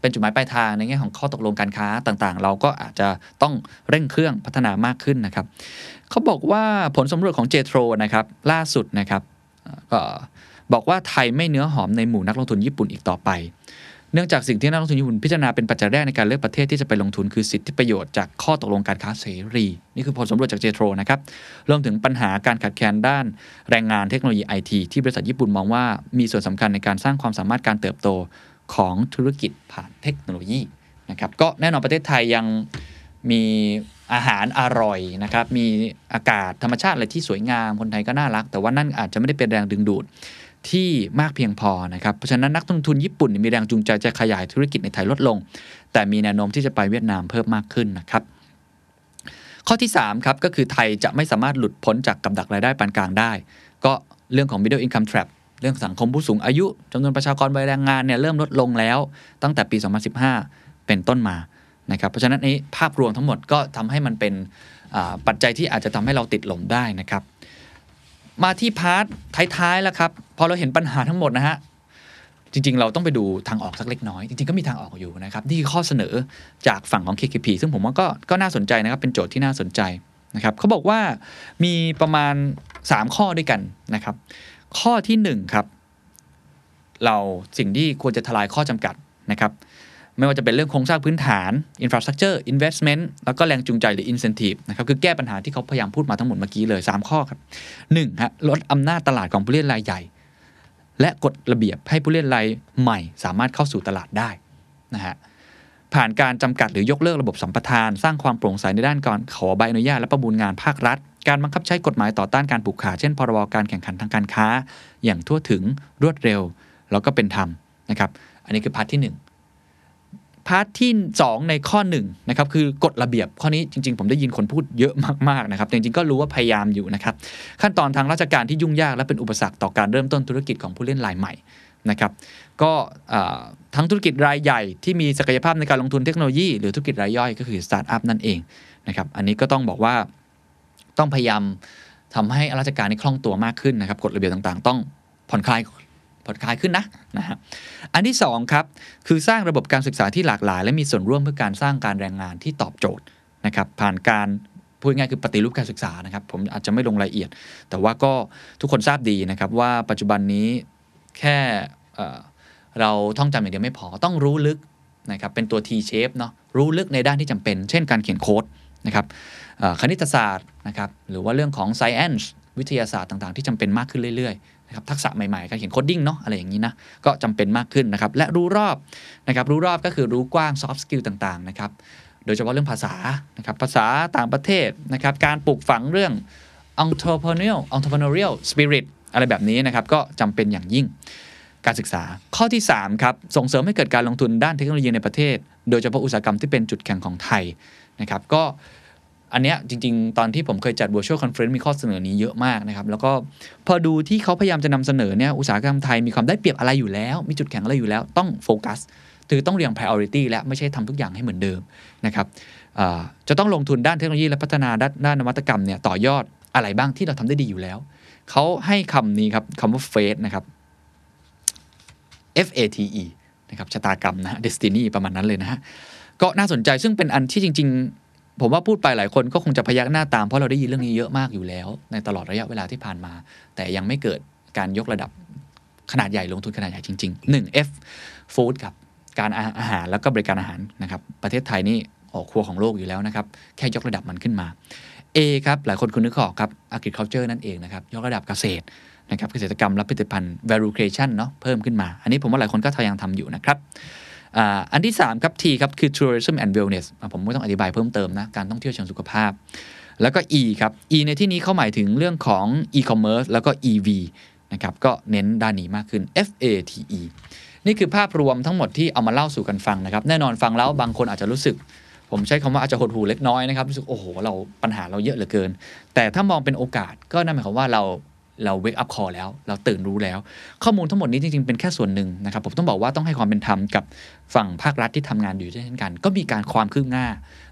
เป็นจุดหมายปลายทางในแง่ของข้อตกลงการค้าต่างๆ เราก็อาจจะต้องเร่งเครื่องพัฒนามากขึ้นนะครับ เขาบอกว่าผลสำรวจของเจโทรนะครับล่าสุดนะครับก็บอกว่าไทยไม่เนื้อหอมในหมู่นักลงทุนญี่ปุ่นอีกต่อไป เนื่องจากสิ่งที่นักลงทุนญี่ปุ่นพิจารณาเป็นปัจจัยแรกในการเลือกประเทศที่จะไปลงทุนคือสิทธิประโยชน์จากข้อตกลงการค้าเสรี นี่คือผลสำรวจจากเจโทรนะครับรวมถึงปัญหาการขาดแคลนด้านแรงงานเทคโนโลยีไอทีที่บริษัทญี่ปุ่นมองว่ามีส่วนสำคัญในการสร้างความสามารถการเติบโตของธุรกิจผ่านเทคโนโลยีนะครับก็แน่นอนประเทศไทยยัง มีอาหารอร่อยนะครับ มีอากาศธรรมชาติอะไรที่สวยงาม คนไทยก็น่ารัก แต่ว่านั่นอาจจะไม่ได้เป็นแรงดึงดูดที่มากเพียงพอนะครับ เพราะฉะนั้นนักลงทุนญี่ปุ่นมีแรงจูงใจจะขยายธุรกิจในไทยลดลง แต่มีแนวโน้มที่จะไปเวียดนามเพิ่มมากขึ้นนะครับ ข้อที่3ครับก็คือไทยจะไม่สามารถหลุดพ้นจากกับดักรายได้ปานกลางได้ ก็เรื่องของ middle income trap เรื่องสังคมผู้สูงอายุจำนวนประชากรวัยแรงงานเนี่ยเริ่มลดลงแล้ว ตั้งแต่ปี 2015 เป็นต้นมา นะครับเพราะฉะนั้นนี้ภาพรวมทั้งหมดก็ทำให้มันเป็นปัจจัยที่อาจจะทำให้เราติดลมได้นะครับ มาที่พาร์ทท้ายๆแล้วครับพอเราเห็นปัญหาทั้งหมดนะฮะจริงๆ เราต้องไปดูทางออกสักเล็กน้อย จริงๆ ก็มีทางออกอยู่นะครับนี่คือข้อเสนอจากฝั่งของ KKP ซึ่งผมว่าก็ก็น่าสนใจนะครับ เป็นโจทย์ที่น่าสนใจนะครับเขาบอกว่ามีประมาณ 3 ข้อด้วยกันนะครับ ข้อที่ 1 ครับ เราสิ่งที่ควรจะทลายข้อจำกัดนะครับ ไม่ว่าจะเป็นเรื่องโครงสร้างพื้นฐาน infrastructure investment แล้วก็แรงจูงใจหรือ incentive นะครับ คือแก้ปัญหาที่เขาพยายามพูดมาทั้งหมดเมื่อกี้เลย 3 ข้อครับ1ฮะลดอำนาจตลาดของผู้เล่นรายใหญ่ และกฎระเบียบให้ผู้เล่นรายใหม่ สามารถเข้าสู่ตลาดได้นะฮะผ่านการจำกัดหรือยกเลิกระบบสัมปทาน สร้างความโปร่งใสในด้านการขอใบอนุญาตและประมูลงานภาครัฐ การบังคับใช้กฎหมายต่อต้านการผูกขาดเช่นพรบการแข่งขันทางการค้า อย่างทั่วถึงรวดเร็ว แล้วก็เป็นธรรมนะครับ อันนี้คือ part ที่ 1 part ที่ 2 ในข้อ1นะครับคือกฎระเบียบข้อนี้จริง ๆ ผมได้ยินคนพูดเยอะมากๆนะครับจริงๆก็รู้ว่าพยายามอยู่นะครับขั้นตอนทางราชการที่ยุ่งยากและเป็นอุปสรรคต่อการเริ่มต้นธุรกิจของผู้เล่นรายใหม่นะครับก็ทั้งธุรกิจรายใหญ่ที่มีศักยภาพในการลงทุนเทคโนโลยี หรือธุรกิจรายย่อยก็คือสตาร์ทอัพนั่นเองนะครับอันนี้ก็ต้องบอกว่าต้องพยายามทำให้ราชการนี่คล่องตัวมากขึ้นนะครับกฎระเบียบต่างๆ ต้องผ่อนคลาย ผ่อนคลายขึ้นนะนะฮะอันที่2ครับคือสร้างระบบการศึกษาที่หลากหลาย และมีส่วนร่วมเพื่อการสร้างการแรงงานที่ตอบโจทย์นะครับผ่านการพูดง่ายคือปฏิรูปการศึกษานะครับ ผมอาจจะไม่ลงรายละเอียด แต่ว่าก็ทุกคนทราบดีนะครับว่าปัจจุบันนี้แค่เราท่องจำอย่างเดียวไม่พอต้องรู้ลึกนะครับเป็นตัว T shape เนาะรู้ลึกในด้านที่จำเป็น เช่นการเขียนโค้ดนะครับคณิตศาสตร์นะครับหรือว่าเรื่องของ science วิทยาศาสตร์ต่างๆ ที่จำเป็นมากขึ้นเรื่อย นะครับทักษะใหม่ๆการเขียน coding เนาะอะไรอย่างนี้นะก็จำเป็นมากขึ้นนะครับและรู้รอบนะครับรู้รอบก็คือรู้กว้าง soft skill ต่างๆนะครับโดยเฉพาะเรื่องภาษานะครับภาษาต่างประเทศนะครับการปลูกฝังเรื่อง entrepreneurial entrepreneurial spirit อะไรแบบนี้นะครับก็จำเป็นอย่างยิ่งการศึกษาข้อที่3ครับส่งเสริมให้เกิดการลงทุนด้านเทคโนโลยีในประเทศ โดยเฉพาะอุตสาหกรรมที่เป็นจุดแข็งของไทยนะครับก็ อันเนี้ยจริง ๆ ตอนที่ผมเคยจัด virtual conference มีข้อเสนอนี้เยอะมากนะครับ แล้วก็พอดูที่เขาพยายามจะนำเสนอเนี่ยอุตสาหกรรมไทยมีความได้เปรียบอะไรอยู่แล้ว มีจุดแข็งอะไรอยู่แล้ว ต้องโฟกัสคือต้องเรียง priority และไม่ใช่ทำทุกอย่างให้เหมือนเดิมนะครับจะต้องลงทุนด้านเทคโนโลยีและพัฒนาด้านนวัตกรรมเนี่ยต่อยอดอะไรบ้างที่เราทำได้ดีอยู่แล้ว เขาให้คำนี้ครับคำว่า fate นะครับ F A T E นะครับชะตากรรมนะ destiny ประมาณนั้นเลยนะฮะก็น่าสนใจซึ่งเป็นอันที่จริง ๆ ผมว่าพูดไปหลายคนก็คงจะพยักหน้าตามเพราะเราได้ยินเรื่องนี้เยอะมากอยู่แล้ว ในตลอดระยะเวลาที่ผ่านมา แต่ยังไม่เกิดการยกระดับขนาดใหญ่ลงทุนขนาดใหญ่จริง ๆ 1 F food ครับการอาหารแล้วก็บริการอาหารนะครับประเทศไทยนี่ออกครัวของโลกอยู่แล้วนะครับแค่ยกระดับมันขึ้นมา A ครับหลายคนคุณนึกออกครับ agriculture นั่นเองนะครับยกระดับเกษตรนะครับเกษตรกรรมและผลิตภัณฑ์ value creation เนาะเพิ่มขึ้นมา อันนี้ผมว่าหลายคนก็ทยังทำอยู่นะครับ อันที่ 3 ครับ T ครับ คือ tourism and wellness ผมไม่ต้องอธิบายเพิ่มเติมนะ การท่องเที่ยวเชิงสุขภาพ แล้วก็ E ครับ E ในที่นี้เขาหมายถึงเรื่องของ e-commerce แล้วก็ EV นะครับ ก็เน้นด้านนี้มากขึ้น FATE นี่คือภาพรวมทั้งหมดที่เอามาเล่าสู่กันฟังนะครับ แน่นอนฟังแล้วบางคนอาจจะรู้สึก ผมใช้คำว่าอาจจะหดหูเล็กน้อยนะครับ รู้สึก โอ้โห เราปัญหาเราเยอะเหลือเกิน แต่ถ้ามองเป็นโอกาสก็นั่นหมายความว่าเรา เราเวกอัพคอแล้ว เราตื่นรู้แล้ว ข้อมูลทั้งหมดนี้จริง ๆ เป็นแค่ส่วนหนึ่งนะครับ ผมต้องบอกว่าต้องให้ความเป็นธรรมกับฝั่งภาครัฐที่ทำงานอยู่เช่นกัน ก็มีการความคืบหน้า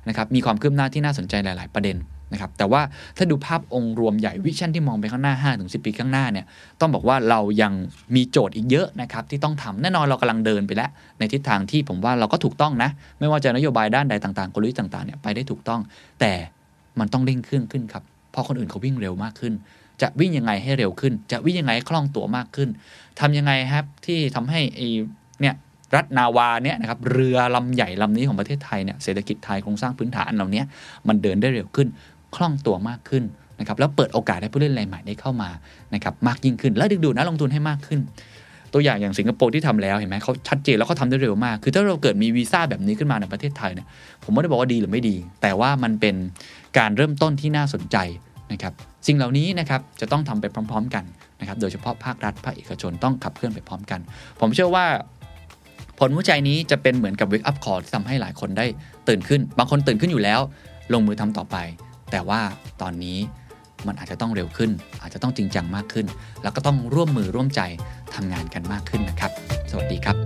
นะครับมีความคืบหน้าที่น่าสนใจหลาย ๆ ประเด็นนะครับแต่ว่าถ้าดูภาพองค์รวมใหญ่วิชั่นที่มองไปข้างหน้า5ถึงปีข้างหน้าเนี่ยต้องบอกว่าเรายังมีโจทย์อีกเยอะนะครับที่ต้องทำแน่นอนเรากำลังเดินไปแล้ว ในทิศทางที่ผมว่าเราก็ถูกต้องนะ ไม่ว่าจะนโยบายด้านใดต่างๆกลยุทธ์ต่างๆเนี่ยไปได้ถูกต้อง แต่มันต้องเร่งเครื่องขึ้นครับเพราะคนอื่นเขาวิ่งเร็วมากขึ้น จะวิ่งยังไงให้เร็วขึ้น จะวิ่งยังไงคล่องตัวมากขึ้นทำยังไงครับที่ทำให้ไอเนี่ยรัฐนาวาเนี่ยนะครับเรือลำใหญ่ลำนี้ของประเทศไทยเนี่ยเศรษฐกิจไทยโครงสร้างพื้นฐานเหล่านี้มันเดินได้เร็วขึ้น คล่องตัวมากขึ้นนะครับแล้วเปิดโอกาสให้ผู้เล่นรายใหม่ได้เข้ามานะครับมากยิ่งขึ้น และดึงดูดนักลงทุนให้มากขึ้น ตัวอย่างอย่างสิงคโปร์ที่ทำแล้วเห็นไหมเขาชัดเจนแล้วเขาทาได้เร็วมาก คือถ้าเราเกิดมีวีซ่าแบบนี้ขึ้นมาในประเทศไทยเนี่ยผมไม่ได้บอกว่าดีหรือไม่ดี แต่ว่ามันเป็นการเริ่มต้นที่น่าสนใจ นะครับสิ่งเหล่านี้นะครับจะต้องทำไปพร้อม ๆ กันนะครับโดยเฉพาะภาครัฐภาคเอกชนต้องขับเคลื่อนไปพร้อมกัน ผมเชื่อว่าผลวิจัยนี้จะเป็นเหมือนกับ wake up call ที่ทำให้หลายคนได้ตื่นขึ้น บางคนตื่นขึ้นอยู่แล้ว ลงมือทำต่อไป แต่ว่าตอนนี้มันอาจจะต้องเร็วขึ้น อาจจะต้องจริงจังมากขึ้น แล้วก็ต้องร่วมมือร่วมใจทำงานกันมากขึ้นนะครับ สวัสดีครับ